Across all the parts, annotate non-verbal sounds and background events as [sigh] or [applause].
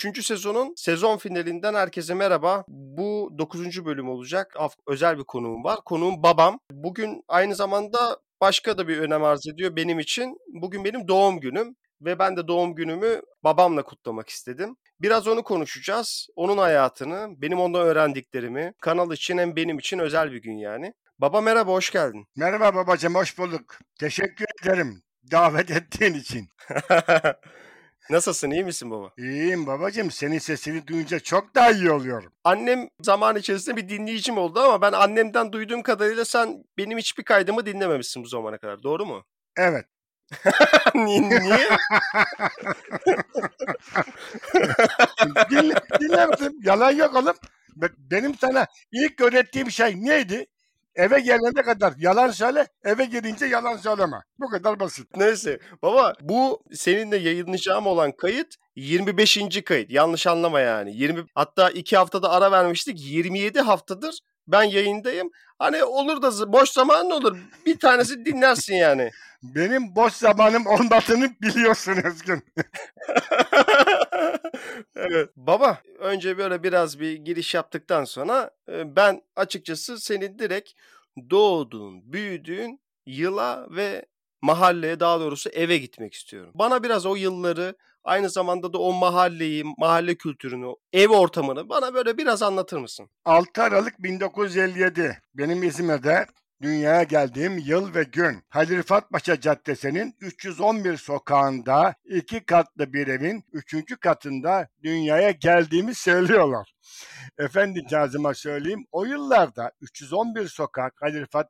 Üçüncü sezonun sezon finalinden herkese merhaba. Bu dokuzuncu bölüm olacak. Özel bir konuğum var. Konuğum babam. Bugün aynı zamanda başka da bir önem arz ediyor benim için. Bugün benim doğum günüm ve ben de doğum günümü babamla kutlamak istedim. Biraz onu konuşacağız. Onun hayatını, benim ondan öğrendiklerimi. Kanal için hem benim için özel bir gün yani. Baba merhaba, hoş geldin. Merhaba babacığım, hoş bulduk. Teşekkür ederim davet ettiğin için. [laughs] Nasılsın, iyi misin baba? İyiyim babacığım, senin sesini duyunca çok daha iyi oluyorum. Annem zaman içerisinde bir dinleyicim oldu ama ben annemden duyduğum kadarıyla sen benim hiçbir kaydımı dinlememişsin bu zamana kadar, doğru mu? Evet. [laughs] Niye? [laughs] Dinle, dinlemedim, yalan yok oğlum. Benim sana ilk öğrettiğim şey neydi? Eve gelene kadar yalan söyle, eve gelince yalan söyleme. Bu kadar basit. Neyse. Baba bu seninle yayınlayacağım olan kayıt 25. kayıt. Yanlış anlama yani. 20 hatta 2 haftada ara vermiştik. 27 haftadır ben yayındayım. Hani olur da boş zamanın olur. Bir tanesi dinlersin yani. [laughs] Benim boş zamanım olmadığını biliyorsun Özgün. [laughs] evet. Baba önce böyle biraz bir giriş yaptıktan sonra e, ben açıkçası senin direkt doğduğun, büyüdüğün yıla ve mahalleye daha doğrusu eve gitmek istiyorum. Bana biraz o yılları aynı zamanda da o mahalleyi, mahalle kültürünü, ev ortamını bana böyle biraz anlatır mısın? 6 Aralık 1957 benim İzmir'de dünyaya geldiğim yıl ve gün. Halil Rıfat Caddesi'nin 311 sokağında iki katlı bir evin üçüncü katında dünyaya geldiğimi söylüyorlar. Efendi Kazım'a söyleyeyim o yıllarda 311 sokak Halil Rıfat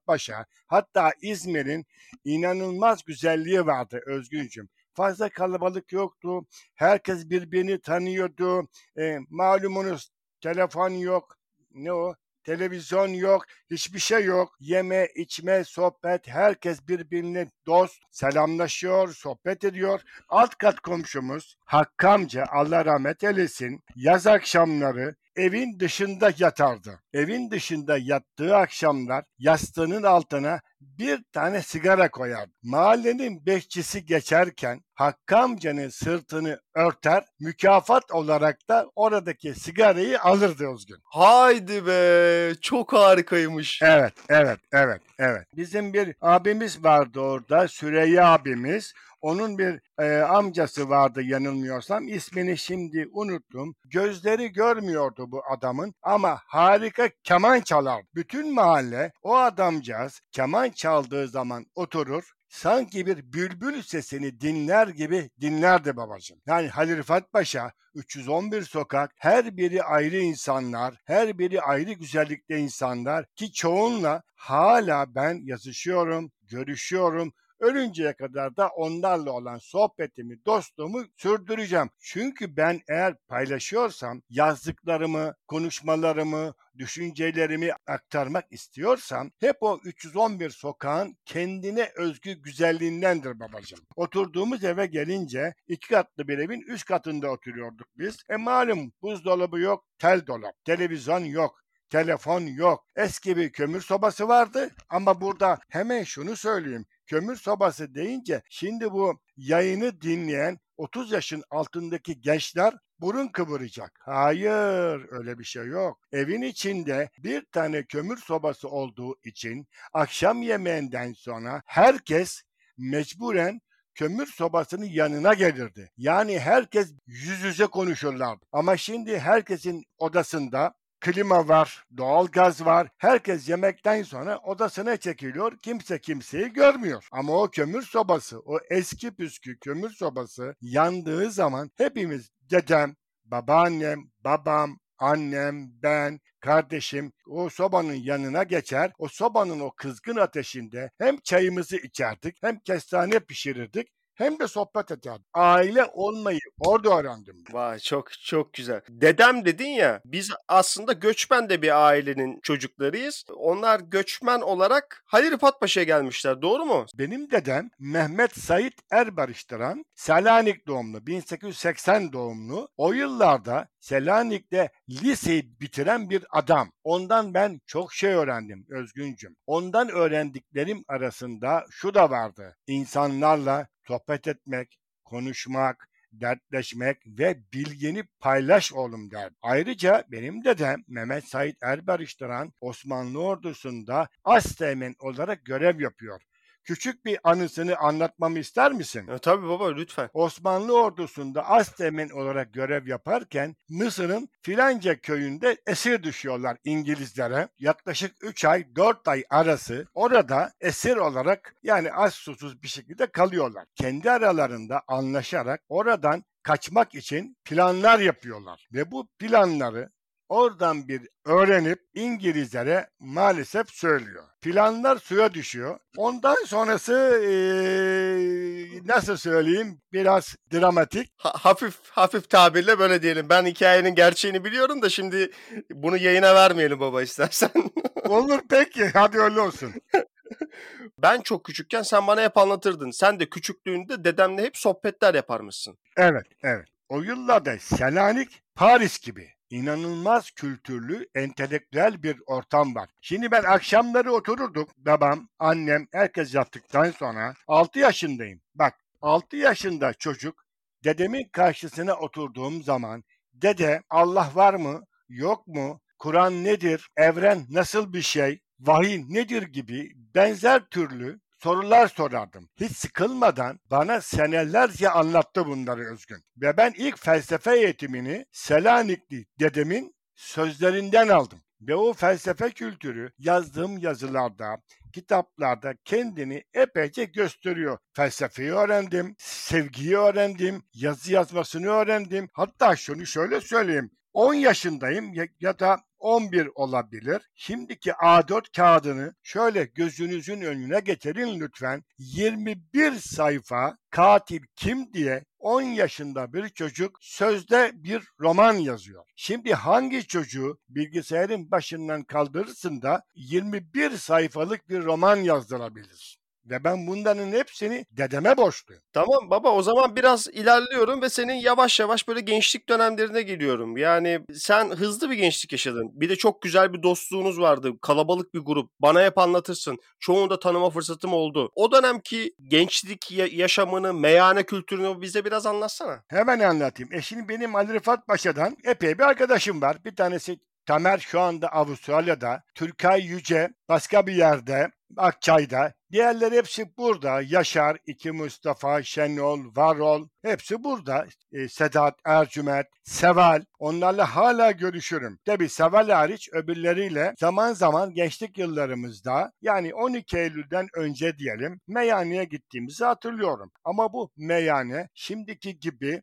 hatta İzmir'in inanılmaz güzelliği vardı Özgüncüm fazla kalabalık yoktu. Herkes birbirini tanıyordu. E, malumunuz telefon yok. Ne o? televizyon yok, hiçbir şey yok. Yeme, içme, sohbet, herkes birbirine dost, selamlaşıyor, sohbet ediyor. Alt kat komşumuz Hakkı amca Allah rahmet eylesin yaz akşamları evin dışında yatardı. Evin dışında yattığı akşamlar yastığının altına bir tane sigara koyar. Mahallenin bekçisi geçerken Hakkı amcanın sırtını örter, mükafat olarak da oradaki sigarayı alırdı Özgün. Haydi be, çok harikaymış. Evet, evet, evet, evet. Bizim bir abimiz vardı orada, Süreyya abimiz. Onun bir e, amcası vardı yanılmıyorsam. ismini şimdi unuttum. Gözleri görmüyordu bu adamın ama harika keman çalar. Bütün mahalle o adamcağız keman çaldığı zaman oturur sanki bir bülbül sesini dinler gibi dinlerdi babacığım. Yani Halil Rıfat Paşa 311 sokak her biri ayrı insanlar, her biri ayrı güzellikte insanlar ki çoğunla hala ben yazışıyorum, görüşüyorum, Ölünceye kadar da onlarla olan sohbetimi, dostluğumu sürdüreceğim. Çünkü ben eğer paylaşıyorsam yazdıklarımı, konuşmalarımı, düşüncelerimi aktarmak istiyorsam hep o 311 sokağın kendine özgü güzelliğindendir babacığım. Oturduğumuz eve gelince iki katlı bir evin üst katında oturuyorduk biz. E malum buzdolabı yok, tel dolap, televizyon yok, telefon yok. Eski bir kömür sobası vardı ama burada hemen şunu söyleyeyim kömür sobası deyince şimdi bu yayını dinleyen 30 yaşın altındaki gençler burun kıvıracak. Hayır öyle bir şey yok. Evin içinde bir tane kömür sobası olduğu için akşam yemeğinden sonra herkes mecburen kömür sobasının yanına gelirdi. Yani herkes yüz yüze konuşurlardı. Ama şimdi herkesin odasında klima var, doğal gaz var. Herkes yemekten sonra odasına çekiliyor. Kimse kimseyi görmüyor. Ama o kömür sobası, o eski püskü kömür sobası yandığı zaman hepimiz dedem, babaannem, babam, annem, ben, kardeşim o sobanın yanına geçer. O sobanın o kızgın ateşinde hem çayımızı içerdik hem kestane pişirirdik hem de sohbet eder. Aile olmayı orada öğrendim. Vay çok çok güzel. Dedem dedin ya biz aslında göçmen de bir ailenin çocuklarıyız. Onlar göçmen olarak Halil Rıfat Paşa'ya gelmişler doğru mu? Benim dedem Mehmet Sait Erbarıştıran Selanik doğumlu 1880 doğumlu. O yıllarda Selanik'te liseyi bitiren bir adam. Ondan ben çok şey öğrendim Özgüncüm. Ondan öğrendiklerim arasında şu da vardı. İnsanlarla sohbet etmek, konuşmak, dertleşmek ve bilgini paylaş oğlum der. Ayrıca benim dedem Mehmet Said Erbarıştıran Osmanlı ordusunda Asteğmen olarak görev yapıyor. Küçük bir anısını anlatmamı ister misin? E, tabii baba lütfen. Osmanlı ordusunda Asteğmen olarak görev yaparken Mısır'ın filanca köyünde esir düşüyorlar İngilizlere. Yaklaşık 3 ay 4 ay arası orada esir olarak yani az susuz bir şekilde kalıyorlar. Kendi aralarında anlaşarak oradan kaçmak için planlar yapıyorlar ve bu planları oradan bir öğrenip İngilizlere maalesef söylüyor. Planlar suya düşüyor. Ondan sonrası ee, nasıl söyleyeyim biraz dramatik. Ha- hafif hafif tabirle böyle diyelim. Ben hikayenin gerçeğini biliyorum da şimdi bunu yayına vermeyelim baba istersen. [laughs] Olur peki hadi öyle olsun. [laughs] ben çok küçükken sen bana hep anlatırdın. Sen de küçüklüğünde dedemle hep sohbetler yaparmışsın. Evet evet. O yıllarda Selanik Paris gibi inanılmaz kültürlü, entelektüel bir ortam var. Şimdi ben akşamları otururduk. Babam, annem, herkes yattıktan sonra 6 yaşındayım. Bak 6 yaşında çocuk dedemin karşısına oturduğum zaman dede Allah var mı? Yok mu? Kur'an nedir? Evren nasıl bir şey? Vahiy nedir gibi benzer türlü sorular sorardım. Hiç sıkılmadan bana senelerce anlattı bunları Özgün. Ve ben ilk felsefe eğitimini Selanikli dedemin sözlerinden aldım. Ve o felsefe kültürü yazdığım yazılarda, kitaplarda kendini epeyce gösteriyor. Felsefeyi öğrendim, sevgiyi öğrendim, yazı yazmasını öğrendim. Hatta şunu şöyle söyleyeyim. 10 yaşındayım ya, ya da 11 olabilir. Şimdiki A4 kağıdını şöyle gözünüzün önüne getirin lütfen. 21 sayfa katil kim diye 10 yaşında bir çocuk sözde bir roman yazıyor. Şimdi hangi çocuğu bilgisayarın başından kaldırırsın da 21 sayfalık bir roman yazdırabilir? Ve ben bunların hepsini dedeme borçluyum. Tamam baba o zaman biraz ilerliyorum ve senin yavaş yavaş böyle gençlik dönemlerine geliyorum. Yani sen hızlı bir gençlik yaşadın. Bir de çok güzel bir dostluğunuz vardı. Kalabalık bir grup. Bana hep anlatırsın. Çoğunu da tanıma fırsatım oldu. O dönemki gençlik ya- yaşamını, meyhane kültürünü bize biraz anlatsana. Hemen anlatayım. E şimdi benim Ali Rıfat Paşa'dan epey bir arkadaşım var. Bir tanesi Tamer şu anda Avustralya'da. Türkay Yüce başka bir yerde. Akçay'da. Diğerleri hepsi burada. Yaşar, iki Mustafa, Şenol, Varol hepsi burada. E, Sedat, Ercüment, Seval onlarla hala görüşürüm. Tabi Seval hariç öbürleriyle zaman zaman gençlik yıllarımızda yani 12 Eylül'den önce diyelim meyhaneye gittiğimizi hatırlıyorum. Ama bu meyhane şimdiki gibi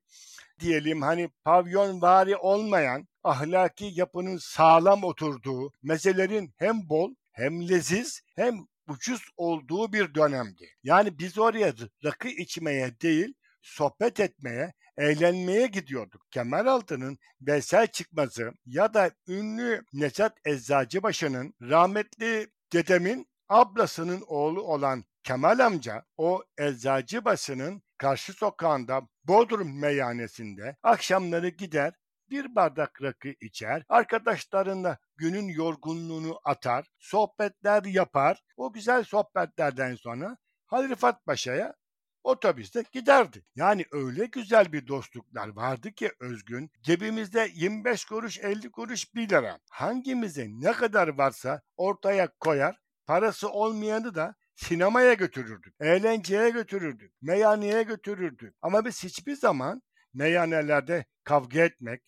diyelim hani pavyonvari olmayan ahlaki yapının sağlam oturduğu, mezelerin hem bol hem leziz hem ucuz olduğu bir dönemdi. Yani biz oraya rakı içmeye değil, sohbet etmeye, eğlenmeye gidiyorduk. Kemeraltı'nın Veysel Çıkmaz'ı ya da ünlü Necat Eczacıbaşı'nın rahmetli dedemin ablasının oğlu olan Kemal amca o Eczacıbaşı'nın karşı sokağında Bodrum meyhanesinde akşamları gider bir bardak rakı içer, arkadaşlarınla günün yorgunluğunu atar, sohbetler yapar. O güzel sohbetlerden sonra Halil Rıfat Paşa'ya otobüste giderdi. Yani öyle güzel bir dostluklar vardı ki Özgün, cebimizde 25 kuruş 50 kuruş 1 lira. Hangimize ne kadar varsa ortaya koyar, parası olmayanı da sinemaya götürürdük, eğlenceye götürürdük, meyhaneye götürürdük. Ama biz hiçbir zaman meyhanelerde kavga etmek,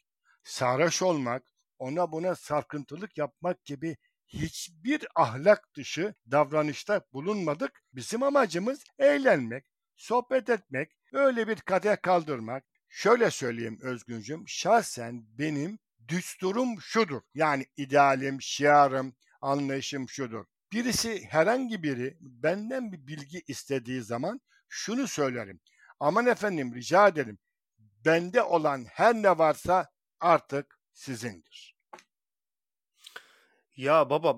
sarhoş olmak, ona buna sarkıntılık yapmak gibi hiçbir ahlak dışı davranışta bulunmadık. Bizim amacımız eğlenmek, sohbet etmek, öyle bir kadeh kaldırmak. Şöyle söyleyeyim Özgüncüm, şahsen benim düsturum şudur. Yani idealim, şiarım, anlayışım şudur. Birisi herhangi biri benden bir bilgi istediği zaman şunu söylerim. Aman efendim rica ederim. Bende olan her ne varsa artık sizindir. Ya baba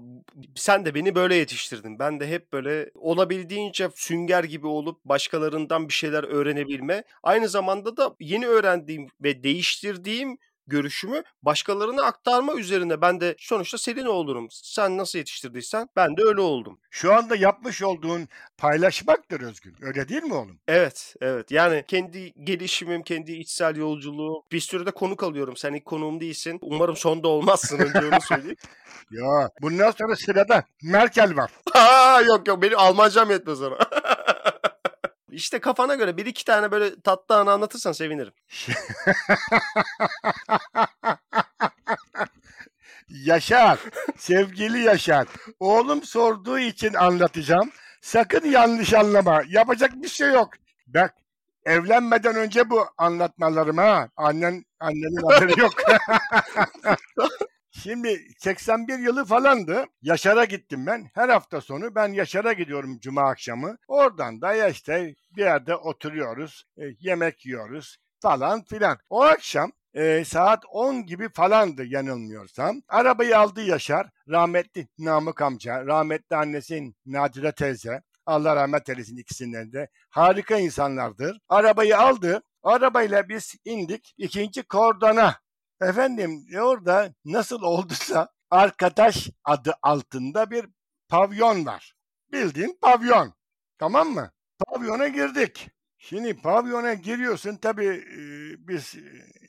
sen de beni böyle yetiştirdin. Ben de hep böyle olabildiğince sünger gibi olup başkalarından bir şeyler öğrenebilme. Aynı zamanda da yeni öğrendiğim ve değiştirdiğim görüşümü başkalarına aktarma üzerine ben de sonuçta senin oğlunum. Sen nasıl yetiştirdiysen ben de öyle oldum. Şu anda yapmış olduğun paylaşmaktır Özgün. Öyle değil mi oğlum? Evet, evet. Yani kendi gelişimim, kendi içsel yolculuğu. Bir sürede konuk alıyorum. Sen ilk konuğum değilsin. Umarım sonda olmazsın önce onu söyleyeyim. [laughs] Ya bundan sonra sırada Merkel var. [laughs] Aa, yok yok benim Almancam yetmez ona. İşte kafana göre bir iki tane böyle tatlı anı anlatırsan sevinirim. [laughs] Yaşar, sevgili Yaşar. Oğlum sorduğu için anlatacağım. Sakın yanlış anlama. Yapacak bir şey yok. Bak evlenmeden önce bu anlatmalarım ha. Annen annenin haberi yok. [laughs] Şimdi 81 yılı falandı. Yaşar'a gittim ben. Her hafta sonu ben Yaşar'a gidiyorum cuma akşamı. Oradan da ya işte bir yerde oturuyoruz. e, yemek yiyoruz falan filan. O akşam e, saat 10 gibi falandı yanılmıyorsam. Arabayı aldı Yaşar. Rahmetli Namık amca, rahmetli annesi Nadire teyze. Allah rahmet eylesin ikisinden de. Harika insanlardır. Arabayı aldı. Arabayla biz indik ikinci kordona. Efendim orada nasıl olduysa arkadaş adı altında bir pavyon var. Bildiğin pavyon. Tamam mı? Pavyona girdik. Şimdi pavyona giriyorsun tabii e, biz e,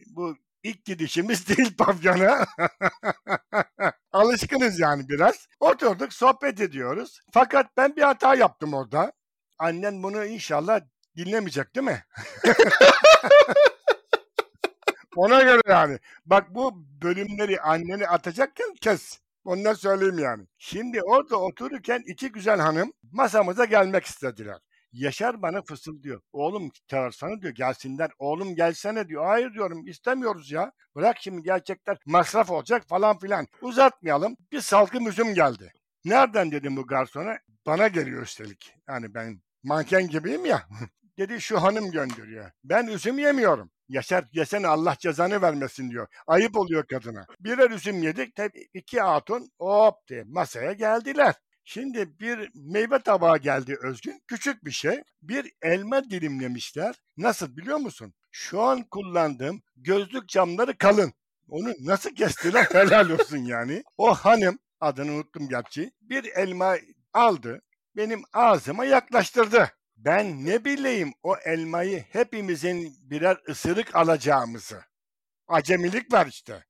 bu ilk gidişimiz [laughs] değil pavyona. [laughs] Alışkınız yani biraz. Oturduk sohbet ediyoruz. Fakat ben bir hata yaptım orada. Annen bunu inşallah dinlemeyecek değil mi? [laughs] Ona göre yani. Bak bu bölümleri anneni atacakken kes. Ondan söyleyeyim yani. Şimdi orada otururken iki güzel hanım masamıza gelmek istediler. Yaşar bana fısıldıyor. Oğlum çağırsana diyor gelsinler. Oğlum gelsene diyor. Hayır diyorum istemiyoruz ya. Bırak şimdi gerçekler masraf olacak falan filan. Uzatmayalım. Bir salkım üzüm geldi. Nereden dedim bu garsona? Bana geliyor üstelik. Yani ben manken gibiyim ya. [laughs] Dedi şu hanım gönderiyor. Ben üzüm yemiyorum. Yaşar yesene Allah cezanı vermesin diyor. Ayıp oluyor kadına. Birer üzüm yedik. Tabii iki hatun hop diye masaya geldiler. Şimdi bir meyve tabağı geldi Özgün. Küçük bir şey. Bir elma dilimlemişler. Nasıl biliyor musun? Şu an kullandığım gözlük camları kalın. Onu nasıl kestiler [laughs] helal olsun yani. O hanım adını unuttum gerçi. Bir elma aldı. Benim ağzıma yaklaştırdı. Ben ne bileyim o elmayı hepimizin birer ısırık alacağımızı. Acemilik var işte.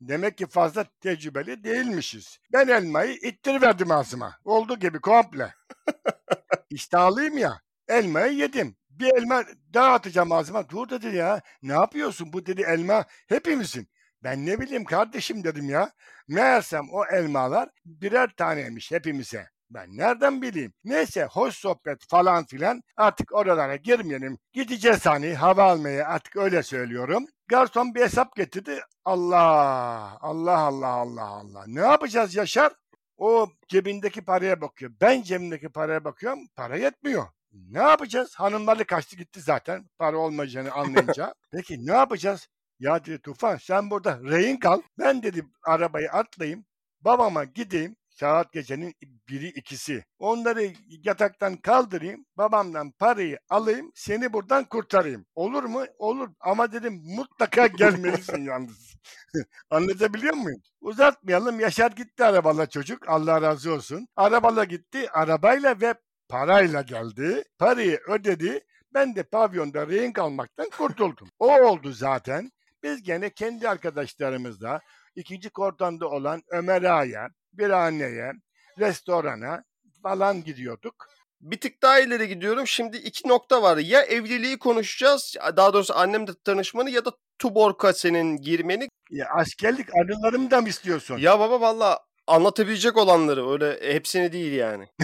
Demek ki fazla tecrübeli değilmişiz. Ben elmayı ittiriverdim ağzıma. Olduğu gibi komple. [laughs] İştahlıyım ya. Elmayı yedim. Bir elma daha atacağım ağzıma. Dur dedi ya. Ne yapıyorsun? Bu dedi elma hepimizin. Ben ne bileyim kardeşim dedim ya. Meğersem o elmalar birer taneymiş hepimize. Ben nereden bileyim? Neyse hoş sohbet falan filan artık oralara girmeyelim. Gideceğiz hani hava almaya artık öyle söylüyorum. Garson bir hesap getirdi. Allah Allah Allah Allah Allah. Ne yapacağız Yaşar? O cebindeki paraya bakıyor. Ben cebimdeki paraya bakıyorum. Para yetmiyor. Ne yapacağız? Hanımları kaçtı gitti zaten. Para olmayacağını anlayınca. [laughs] Peki ne yapacağız? Ya dedi Tufan sen burada rehin kal. Ben dedim arabayı atlayayım. Babama gideyim. Saat gecenin biri ikisi. Onları yataktan kaldırayım. Babamdan parayı alayım. Seni buradan kurtarayım. Olur mu? Olur. Ama dedim mutlaka gelmelisin [laughs] yalnız. [laughs] Anlatabiliyor muyum? Uzatmayalım. Yaşar gitti arabala çocuk. Allah razı olsun. Arabala gitti. Arabayla ve parayla geldi. Parayı ödedi. Ben de pavyonda rehin kalmaktan kurtuldum. O oldu zaten. Biz gene kendi arkadaşlarımızla ikinci kordonda olan Ömer Ağa'ya, bir anneye, restorana falan gidiyorduk. Bir tık daha ileri gidiyorum. Şimdi iki nokta var. Ya evliliği konuşacağız. Daha doğrusu annemle tanışmanı ya da Tuborka senin girmeni. Ya askerlik anılarımı da mı istiyorsun? Ya baba valla anlatabilecek olanları öyle hepsini değil yani. [laughs]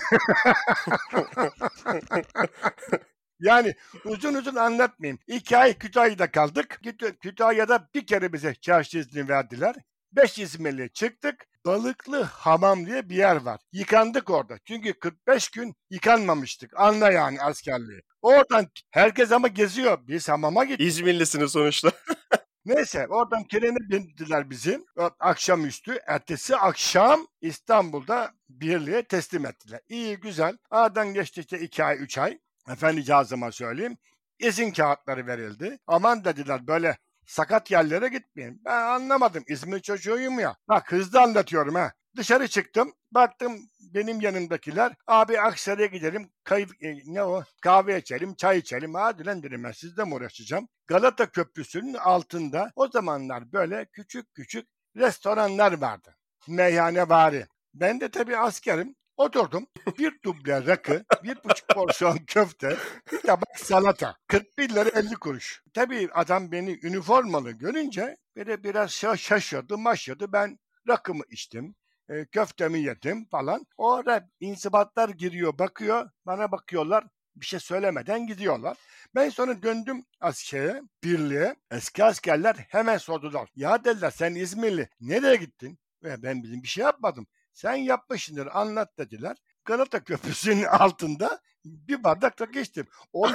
Yani uzun uzun anlatmayayım. İki ay Kütahya'da kaldık. Küt- Kütahya'da bir kere bize çarşı izni verdiler. Beş İzmirli çıktık. Balıklı Hamam diye bir yer var. Yıkandık orada. Çünkü 45 gün yıkanmamıştık. Anla yani askerliği. Oradan herkes ama geziyor. Biz hamama gittik. İzmirlisiniz sonuçta. [laughs] Neyse oradan trene bindiler bizi. Akşamüstü. Ertesi akşam İstanbul'da birliğe teslim ettiler. İyi güzel. Aradan geçti işte iki ay, üç ay. Efendi cazıma söyleyeyim. İzin kağıtları verildi. Aman dediler böyle sakat yerlere gitmeyin. Ben anlamadım. İzmir çocuğuyum ya. Bak hızlı anlatıyorum ha. Dışarı çıktım. Baktım benim yanımdakiler. Abi Aksaray'a gidelim. Kay, e, ne o? Kahve içelim, çay içelim. Hadi lan dedim ben sizle mi uğraşacağım? Galata Köprüsü'nün altında o zamanlar böyle küçük küçük restoranlar vardı. Meyhane bari. Ben de tabii askerim. Oturdum. Bir duble rakı, bir buçuk porsiyon köfte, bir tabak salata. 41 lira 50 kuruş. Tabii adam beni üniformalı görünce böyle biraz şaşırdı, maşırdı. Ben rakımı içtim e, köftemi yedim falan. O ara insibatlar giriyor bakıyor bana bakıyorlar bir şey söylemeden gidiyorlar. Ben sonra döndüm askere, birliğe. Eski askerler hemen sordular. Ya dediler sen İzmirli nereye gittin? Ve ben bizim bir şey yapmadım. Sen yapmışsındır anlat dediler. Galata Köprüsü'nün [laughs] altında bir bardak rakı içtim.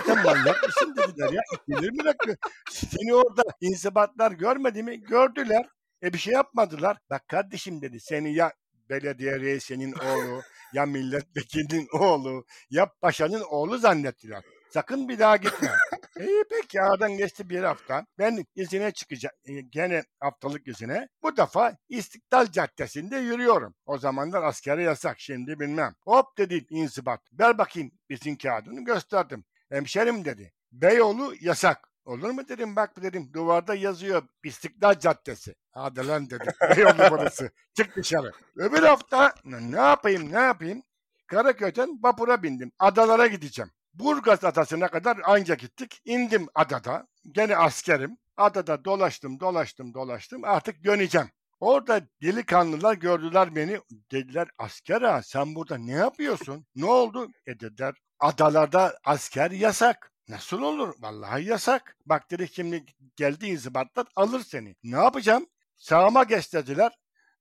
Sen manyak mısın dediler ya. Bilir mi? Seni orada insibatlar görmedi mi? Gördüler. E bir şey yapmadılar. Bak kardeşim dedi seni ya belediye reisinin oğlu ya milletvekilinin oğlu ya paşanın oğlu zannettiler. Sakın bir daha gitme. İyi peki aradan geçti bir hafta. Ben izine çıkacağım. E, gene haftalık izine. Bu defa İstiklal Caddesi'nde yürüyorum. O zamanlar askere yasak. Şimdi bilmem. Hop dedi insibat. Ver bakayım bizim kağıdını gösterdim. Hemşerim dedi. Beyoğlu yasak. Olur mu dedim bak dedim duvarda yazıyor İstiklal Caddesi. Hadi lan dedim. [laughs] Beyoğlu burası. Çık dışarı. Öbür hafta ne yapayım ne yapayım? Karaköy'den vapura bindim. Adalara gideceğim. Burgaz adasına kadar anca gittik. İndim adada. Gene askerim. Adada dolaştım dolaştım dolaştım. Artık döneceğim. Orada delikanlılar gördüler beni. Dediler asker ha sen burada ne yapıyorsun? Ne oldu? E dediler adalarda asker yasak. Nasıl olur? Vallahi yasak. Bak dedi şimdi geldi inzibatlar alır seni. Ne yapacağım? Sağıma geç dediler.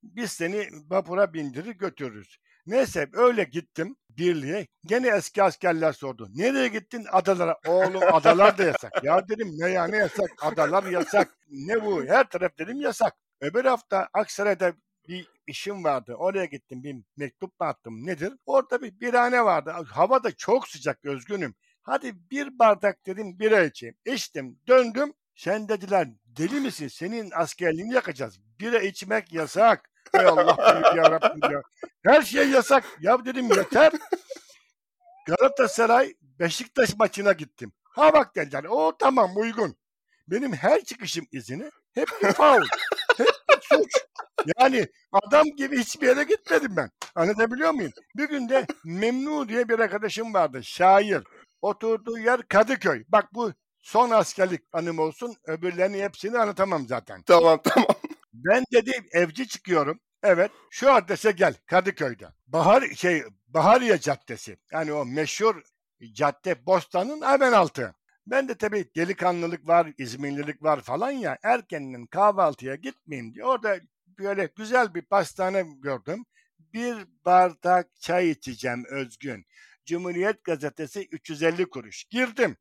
Biz seni vapura bindirir götürürüz. Neyse öyle gittim birliğe. Gene eski askerler sordu. Nereye gittin? Adalara. Oğlum adalar da yasak. Ya dedim ne ya ne yasak? Adalar yasak. Ne bu? Her taraf dedim yasak. Öbür hafta Aksaray'da bir işim vardı. Oraya gittim bir mektup attım. Nedir? Orada bir birane vardı. Hava da çok sıcak özgünüm. Hadi bir bardak dedim bira içeyim. İçtim döndüm. Sen dediler deli misin? Senin askerliğini yakacağız. Bira içmek yasak. Ey Allah büyük ya Rabbim ya. Her şey yasak. Ya dedim yeter. Galatasaray Beşiktaş maçına gittim. Ha bak dediler. O tamam uygun. Benim her çıkışım izini hep bir faul. hep bir suç. Yani adam gibi hiçbir yere gitmedim ben. Anlatabiliyor muyum? Bir gün de Memnu diye bir arkadaşım vardı. Şair. Oturduğu yer Kadıköy. Bak bu son askerlik anım olsun. Öbürlerini hepsini anlatamam zaten. Tamam tamam. Ben dedi evci çıkıyorum. Evet şu adrese gel Kadıköy'de. Bahar şey Bahariye Caddesi. Yani o meşhur cadde Bostan'ın hemen altı. Ben de tabii delikanlılık var, İzmirlilik var falan ya. Erkenden kahvaltıya gitmeyeyim diye orada böyle güzel bir pastane gördüm. Bir bardak çay içeceğim Özgün. Cumhuriyet Gazetesi 350 kuruş. Girdim.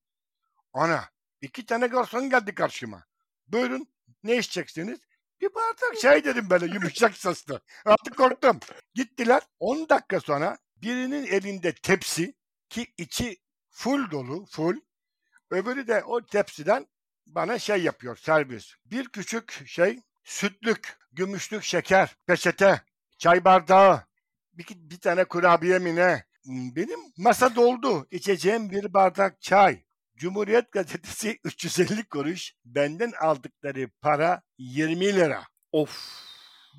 Ana iki tane garson geldi karşıma. Buyurun ne içeceksiniz? Bir bardak çay dedim böyle yumuşak sesle. Artık korktum. Gittiler 10 dakika sonra birinin elinde tepsi ki içi full dolu full. Öbürü de o tepsiden bana şey yapıyor servis. Bir küçük şey sütlük, gümüşlük şeker, peçete, çay bardağı, bir, bir tane kurabiye mi ne? Benim masa doldu. İçeceğim bir bardak çay. Cumhuriyet Gazetesi [laughs] 350 kuruş. Benden aldıkları para 20 lira. Of.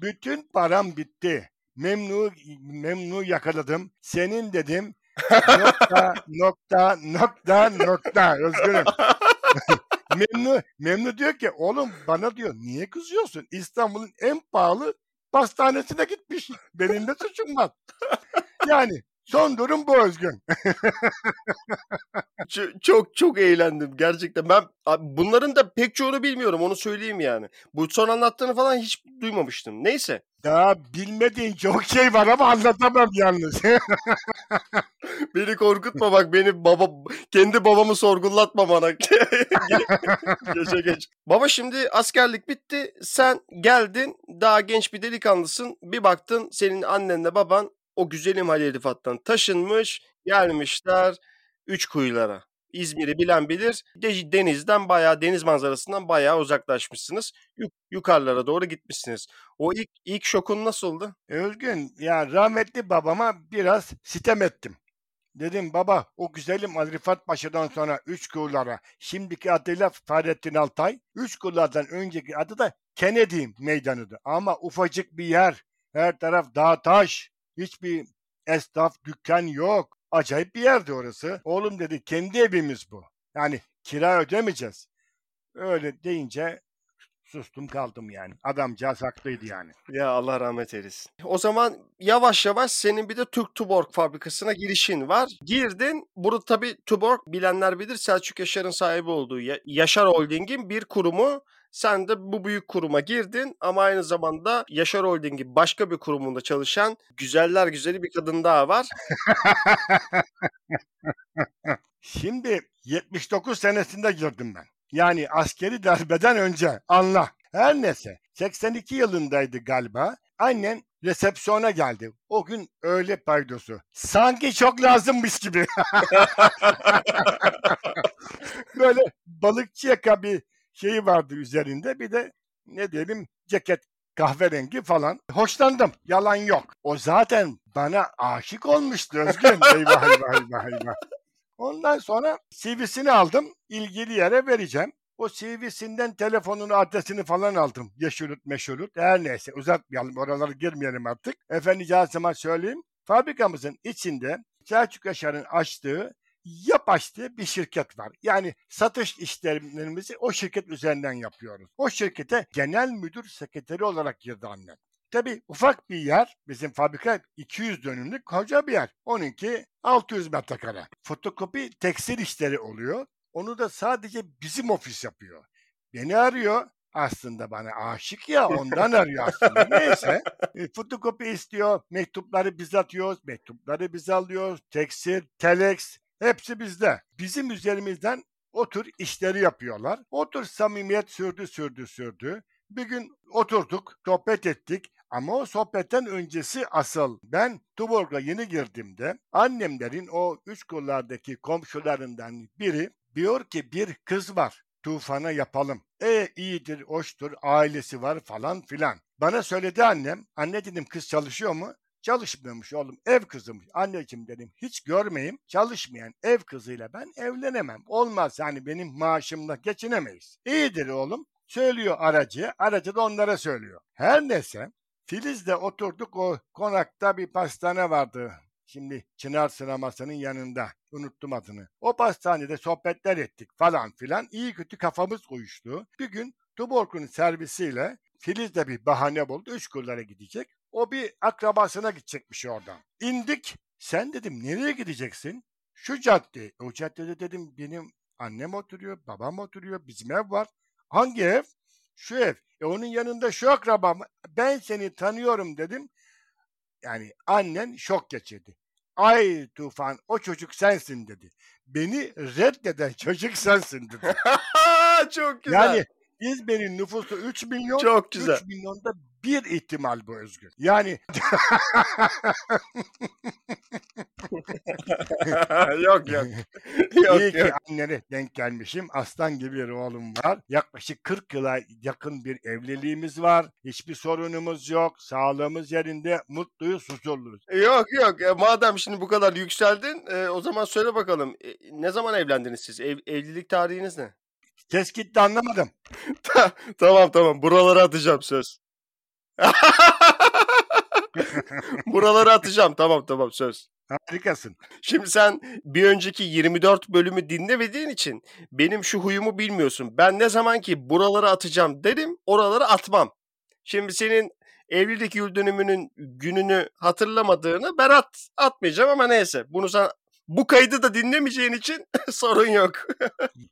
Bütün param bitti. Memnu memnu yakaladım. Senin dedim. [laughs] nokta nokta nokta nokta özgürüm. [laughs] memnu memnu diyor ki oğlum bana diyor niye kızıyorsun? İstanbul'un en pahalı pastanesine gitmiş. Benim de suçum var. Yani Son durum bu Özgün. [laughs] çok, çok çok eğlendim gerçekten. Ben bunların da pek çoğunu bilmiyorum onu söyleyeyim yani. Bu son anlattığını falan hiç duymamıştım. Neyse. Daha bilmediğin çok şey var ama anlatamam yalnız. [laughs] beni korkutma bak beni baba kendi babamı sorgulatma bana. [laughs] Geçe geç. Baba şimdi askerlik bitti. Sen geldin daha genç bir delikanlısın. Bir baktın senin annenle baban o güzelim Halil Rıfat'tan taşınmış gelmişler üç kuyulara. İzmir'i bilen bilir. De- denizden bayağı deniz manzarasından bayağı uzaklaşmışsınız. Yuk- yukarılara doğru gitmişsiniz. O ilk ilk şokun nasıldı? Özgün ya rahmetli babama biraz sitem ettim. Dedim baba o güzelim Ali Rıfat Paşa'dan sonra üç kullara şimdiki adıyla Fahrettin Altay üç kullardan önceki adı da Kennedy meydanıdır. Ama ufacık bir yer her taraf dağ taş hiçbir esnaf dükkan yok. Acayip bir yerdi orası. Oğlum dedi kendi evimiz bu. Yani kira ödemeyeceğiz. Öyle deyince sustum kaldım yani. Adamcağız haklıydı yani. Ya Allah rahmet eylesin. O zaman yavaş yavaş senin bir de Türk Tuborg fabrikasına girişin var. Girdin. Burada tabii Tuborg bilenler bilir Selçuk Yaşar'ın sahibi olduğu Ya- Yaşar Holding'in bir kurumu. Sen de bu büyük kuruma girdin ama aynı zamanda Yaşar Holding'in başka bir kurumunda çalışan güzeller güzeli bir kadın daha var. Şimdi 79 senesinde girdim ben. Yani askeri darbeden önce anla. Her neyse 82 yılındaydı galiba. Annen resepsiyona geldi. O gün öğle paydosu. Sanki çok lazımmış gibi. [laughs] Böyle balıkçı yaka bir şeyi vardı üzerinde. Bir de ne diyelim ceket kahverengi falan. Hoşlandım. Yalan yok. O zaten bana aşık olmuştu Özgün. [laughs] Eyvah eyvah eyvah eyvah. Ondan sonra CV'sini aldım. ilgili yere vereceğim. O CV'sinden telefonunu, adresini falan aldım. Yeşilut, meşhulut. Her neyse uzatmayalım. Oralara girmeyelim artık. Efendi zaman söyleyeyim. Fabrikamızın içinde Selçuk Yaşar'ın açtığı yap açtığı bir şirket var. Yani satış işlemlerimizi o şirket üzerinden yapıyoruz. O şirkete genel müdür sekreteri olarak girdi annem. Tabii ufak bir yer. Bizim fabrika 200 dönümlük koca bir yer. Onunki 600 metrekare. Fotokopi tekstil işleri oluyor. Onu da sadece bizim ofis yapıyor. Beni arıyor. Aslında bana aşık ya ondan [laughs] arıyor aslında. Neyse. E, fotokopi istiyor. Mektupları biz atıyoruz. Mektupları biz alıyoruz. Tekstil, telex hepsi bizde. Bizim üzerimizden o tür işleri yapıyorlar. O tür samimiyet sürdü sürdü sürdü. Bir gün oturduk, sohbet ettik. Ama o sohbetten öncesi asıl. Ben Tuborg'a yeni girdiğimde annemlerin o üç kollardaki komşularından biri diyor ki bir kız var. Tufan'a yapalım. E iyidir, hoştur, ailesi var falan filan. Bana söyledi annem. Anne dedim kız çalışıyor mu? Çalışmıyormuş oğlum ev kızıymış. Anneciğim dedim hiç görmeyeyim çalışmayan ev kızıyla ben evlenemem. Olmaz yani benim maaşımla geçinemeyiz. İyidir oğlum. Söylüyor aracı. Aracı da onlara söylüyor. Her neyse Filiz'le oturduk o konakta bir pastane vardı. Şimdi Çınar sinemasının yanında. Unuttum adını. O pastanede sohbetler ettik falan filan. İyi kötü kafamız uyuştu. Bir gün Tuborg'un servisiyle Filiz de bir bahane buldu. Üç kullara gidecek. O bir akrabasına gidecekmiş oradan. İndik. Sen dedim nereye gideceksin? Şu cadde. O caddede dedim benim annem oturuyor, babam oturuyor, bizim ev var. Hangi ev? Şu ev. E onun yanında şu akrabam. Ben seni tanıyorum dedim. Yani annen şok geçirdi. Ay Tufan o çocuk sensin dedi. Beni reddeden çocuk sensin dedi. [laughs] Çok güzel. Yani İzmir'in nüfusu 3 milyon. Çok güzel. 3 milyonda bir ihtimal bu Özgür. Yani yok [laughs] yok. yok, iyi ki yok. annene denk gelmişim. Aslan gibi bir oğlum var. Yaklaşık 40 yıla yakın bir evliliğimiz var. Hiçbir sorunumuz yok. Sağlığımız yerinde. Mutluyuz, huzurluyuz. Yok yok. E, madem şimdi bu kadar yükseldin e, o zaman söyle bakalım. E, ne zaman evlendiniz siz? Ev, evlilik tarihiniz ne? Ses gitti anlamadım. [laughs] tamam tamam. Buralara atacağım söz. [laughs] Buralara atacağım. Tamam tamam söz. Harikasın. Şimdi sen bir önceki 24 bölümü dinlemediğin için benim şu huyumu bilmiyorsun. Ben ne zaman ki buralara atacağım derim, oralara atmam. Şimdi senin evlilik yıl dönümünün gününü hatırlamadığını ben at, atmayacağım ama neyse. Bunu sen bu kaydı da dinlemeyeceğin için [laughs] sorun yok.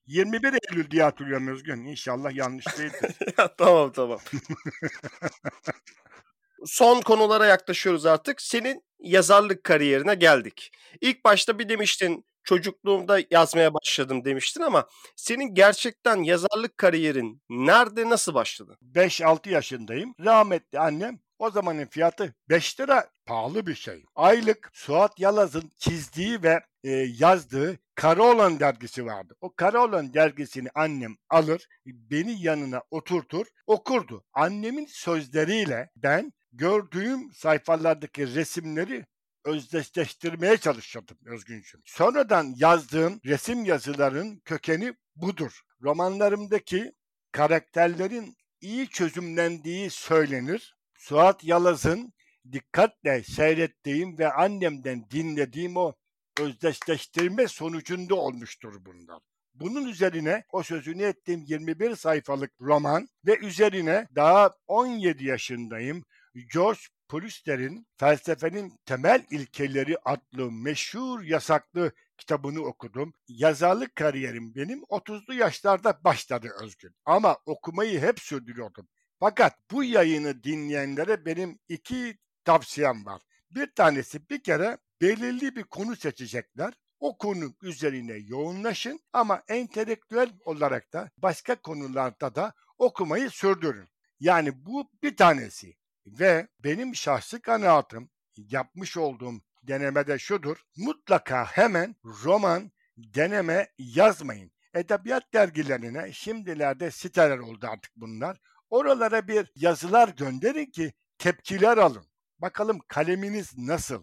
21 Eylül diye hatırlıyorum Özgün. İnşallah yanlış değildir. [laughs] tamam tamam. Son konulara yaklaşıyoruz artık. Senin yazarlık kariyerine geldik. İlk başta bir demiştin çocukluğumda yazmaya başladım demiştin ama senin gerçekten yazarlık kariyerin nerede nasıl başladı? 5-6 yaşındayım. Rahmetli annem O zamanın fiyatı 5 lira pahalı bir şey. Aylık Suat Yalaz'ın çizdiği ve e, yazdığı Karaoğlan dergisi vardı. O Karaoğlan dergisini annem alır, beni yanına oturtur, okurdu. Annemin sözleriyle ben gördüğüm sayfalardaki resimleri özdeşleştirmeye çalışıyordum Özgüncüm. Sonradan yazdığım resim yazıların kökeni budur. Romanlarımdaki karakterlerin iyi çözümlendiği söylenir. Suat Yalaz'ın dikkatle seyrettiğim ve annemden dinlediğim o özdeşleştirme sonucunda olmuştur bunlar. Bunun üzerine o sözünü ettiğim 21 sayfalık roman ve üzerine daha 17 yaşındayım George Prüster'in Felsefenin Temel İlkeleri adlı meşhur yasaklı kitabını okudum. Yazarlık kariyerim benim 30'lu yaşlarda başladı Özgün. Ama okumayı hep sürdürüyordum. Fakat bu yayını dinleyenlere benim iki tavsiyem var. Bir tanesi bir kere belirli bir konu seçecekler. O konu üzerine yoğunlaşın ama entelektüel olarak da başka konularda da okumayı sürdürün. Yani bu bir tanesi. Ve benim şahsi kanaatim yapmış olduğum denemede şudur. Mutlaka hemen roman deneme yazmayın. Edebiyat dergilerine şimdilerde siteler oldu artık bunlar. Oralara bir yazılar gönderin ki tepkiler alın. Bakalım kaleminiz nasıl?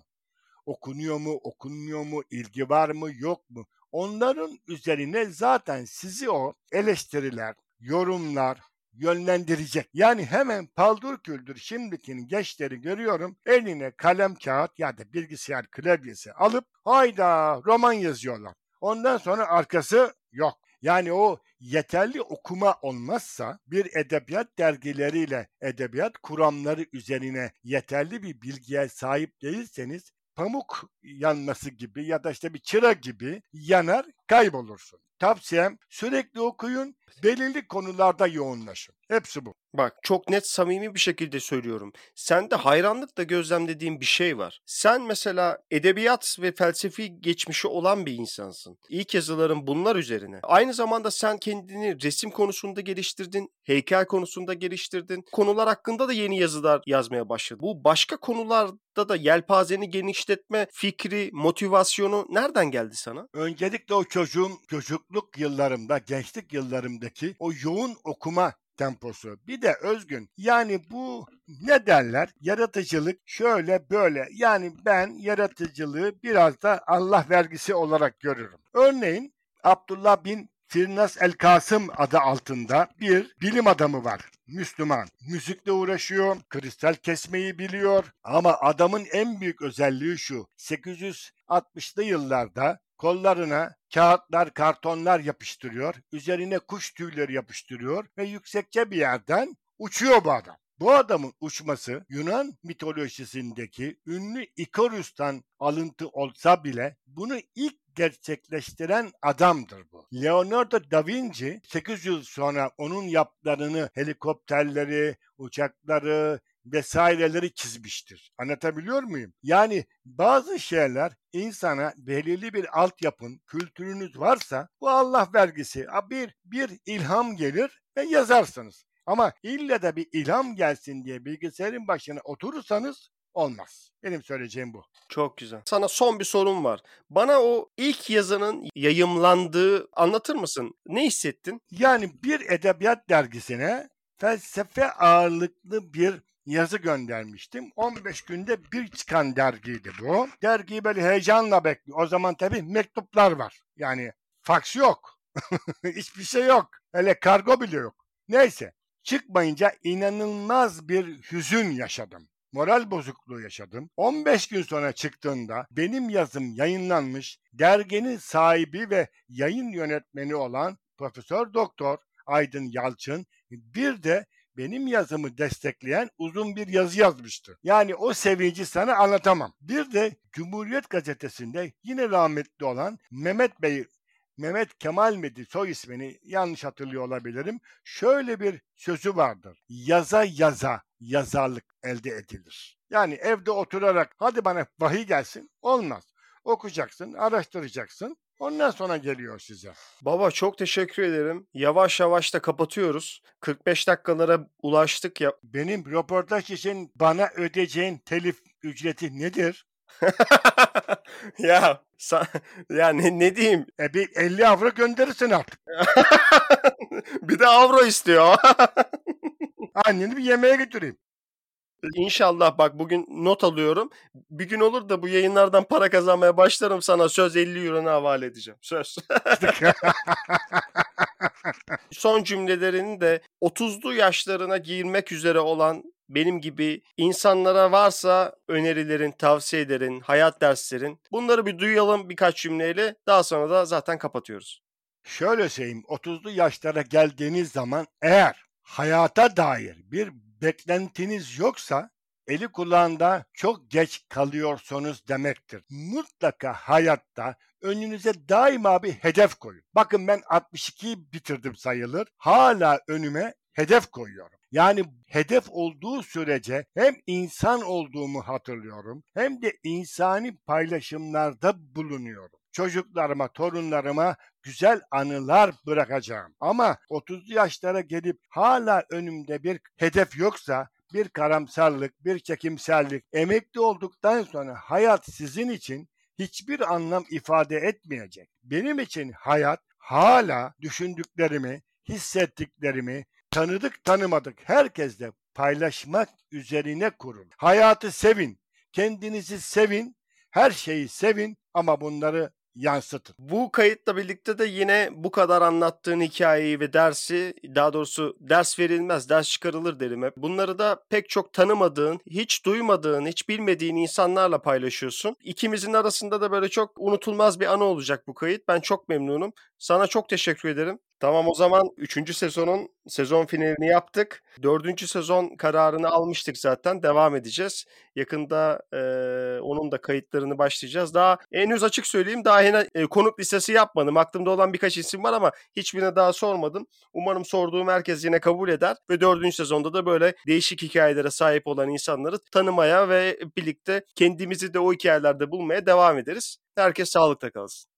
Okunuyor mu, okunmuyor mu, ilgi var mı, yok mu? Onların üzerine zaten sizi o eleştiriler, yorumlar, yönlendirecek. Yani hemen paldur küldür şimdikinin gençleri görüyorum eline kalem kağıt ya da bilgisayar klavyesi alıp hayda roman yazıyorlar. Ondan sonra arkası yok. Yani o yeterli okuma olmazsa bir edebiyat dergileriyle edebiyat kuramları üzerine yeterli bir bilgiye sahip değilseniz pamuk yanması gibi ya da işte bir çıra gibi yanar kaybolursun. Tavsiyem sürekli okuyun, belirli konularda yoğunlaşın. Hepsi bu. Bak çok net samimi bir şekilde söylüyorum. Sende hayranlıkla gözlemlediğim bir şey var. Sen mesela edebiyat ve felsefi geçmişi olan bir insansın. İlk yazıların bunlar üzerine. Aynı zamanda sen kendini resim konusunda geliştirdin, heykel konusunda geliştirdin. Konular hakkında da yeni yazılar yazmaya başladın. Bu başka konularda da yelpazeni genişletme fikri, motivasyonu nereden geldi sana? Öncelikle o çocuğum çocukluk yıllarımda, gençlik yıllarımdaki o yoğun okuma temposu. Bir de özgün. Yani bu ne derler? Yaratıcılık şöyle böyle. Yani ben yaratıcılığı biraz da Allah vergisi olarak görürüm. Örneğin Abdullah bin Firnas El Kasım adı altında bir bilim adamı var. Müslüman. Müzikle uğraşıyor, kristal kesmeyi biliyor ama adamın en büyük özelliği şu. 860'lı yıllarda kollarına kağıtlar, kartonlar yapıştırıyor, üzerine kuş tüyleri yapıştırıyor ve yüksekçe bir yerden uçuyor bu adam. Bu adamın uçması Yunan mitolojisindeki ünlü Ikarus'tan alıntı olsa bile bunu ilk gerçekleştiren adamdır bu. Leonardo da Vinci 8 yıl sonra onun yaptıklarını helikopterleri, uçakları, vesaireleri çizmiştir. Anlatabiliyor muyum? Yani bazı şeyler insana belirli bir altyapın, kültürünüz varsa bu Allah vergisi. Bir, bir ilham gelir ve yazarsınız. Ama ille de bir ilham gelsin diye bilgisayarın başına oturursanız olmaz. Benim söyleyeceğim bu. Çok güzel. Sana son bir sorum var. Bana o ilk yazının yayımlandığı anlatır mısın? Ne hissettin? Yani bir edebiyat dergisine felsefe ağırlıklı bir yazı göndermiştim. 15 günde bir çıkan dergiydi bu. Dergiyi böyle heyecanla bekliyor. O zaman tabii mektuplar var. Yani faks yok. [laughs] Hiçbir şey yok. Hele kargo bile yok. Neyse. Çıkmayınca inanılmaz bir hüzün yaşadım. Moral bozukluğu yaşadım. 15 gün sonra çıktığında benim yazım yayınlanmış, derginin sahibi ve yayın yönetmeni olan Profesör Doktor Aydın Yalçın bir de benim yazımı destekleyen uzun bir yazı yazmıştı. Yani o sevinci sana anlatamam. Bir de Cumhuriyet Gazetesi'nde yine rahmetli olan Mehmet Bey Mehmet Kemal miydi soy ismini yanlış hatırlıyor olabilirim. Şöyle bir sözü vardır. Yaza yaza yazarlık elde edilir. Yani evde oturarak hadi bana vahiy gelsin olmaz. Okuyacaksın, araştıracaksın, Ondan sonra geliyor size. Baba çok teşekkür ederim. Yavaş yavaş da kapatıyoruz. 45 dakikalara ulaştık ya. Benim röportaj için bana ödeyeceğin telif ücreti nedir? [laughs] ya sa- ya ne, ne diyeyim? E bir 50 avro gönderirsin artık. [laughs] bir de avro istiyor. [laughs] Anneni bir yemeğe götüreyim. İnşallah bak bugün not alıyorum. Bir gün olur da bu yayınlardan para kazanmaya başlarım sana söz 50 eurona havale edeceğim. Söz. [laughs] Son cümlelerini de 30'lu yaşlarına girmek üzere olan benim gibi insanlara varsa önerilerin, tavsiyelerin, hayat derslerin bunları bir duyalım birkaç cümleyle daha sonra da zaten kapatıyoruz. Şöyle söyleyeyim 30'lu yaşlara geldiğiniz zaman eğer hayata dair bir beklentiniz yoksa eli kulağında çok geç kalıyorsunuz demektir. Mutlaka hayatta önünüze daima bir hedef koyun. Bakın ben 62'yi bitirdim sayılır. Hala önüme hedef koyuyorum. Yani hedef olduğu sürece hem insan olduğumu hatırlıyorum hem de insani paylaşımlarda bulunuyorum. Çocuklarıma, torunlarıma güzel anılar bırakacağım. Ama 30 yaşlara gelip hala önümde bir hedef yoksa bir karamsarlık, bir çekimsellik, emekli olduktan sonra hayat sizin için hiçbir anlam ifade etmeyecek. Benim için hayat hala düşündüklerimi, hissettiklerimi tanıdık tanımadık herkesle paylaşmak üzerine kurul. Hayatı sevin, kendinizi sevin, her şeyi sevin ama bunları yansıtın. Bu kayıtla birlikte de yine bu kadar anlattığın hikayeyi ve dersi daha doğrusu ders verilmez ders çıkarılır derim hep. Bunları da pek çok tanımadığın, hiç duymadığın, hiç bilmediğin insanlarla paylaşıyorsun. İkimizin arasında da böyle çok unutulmaz bir anı olacak bu kayıt. Ben çok memnunum. Sana çok teşekkür ederim. Tamam o zaman 3. sezonun sezon finalini yaptık. 4. sezon kararını almıştık zaten. Devam edeceğiz. Yakında e, onun da kayıtlarını başlayacağız. Daha henüz açık söyleyeyim daha henüz e, konuk listesi yapmadım. Aklımda olan birkaç isim var ama hiçbirine daha sormadım. Umarım sorduğum herkes yine kabul eder. Ve 4. sezonda da böyle değişik hikayelere sahip olan insanları tanımaya ve birlikte kendimizi de o hikayelerde bulmaya devam ederiz. Herkes sağlıkta kalsın.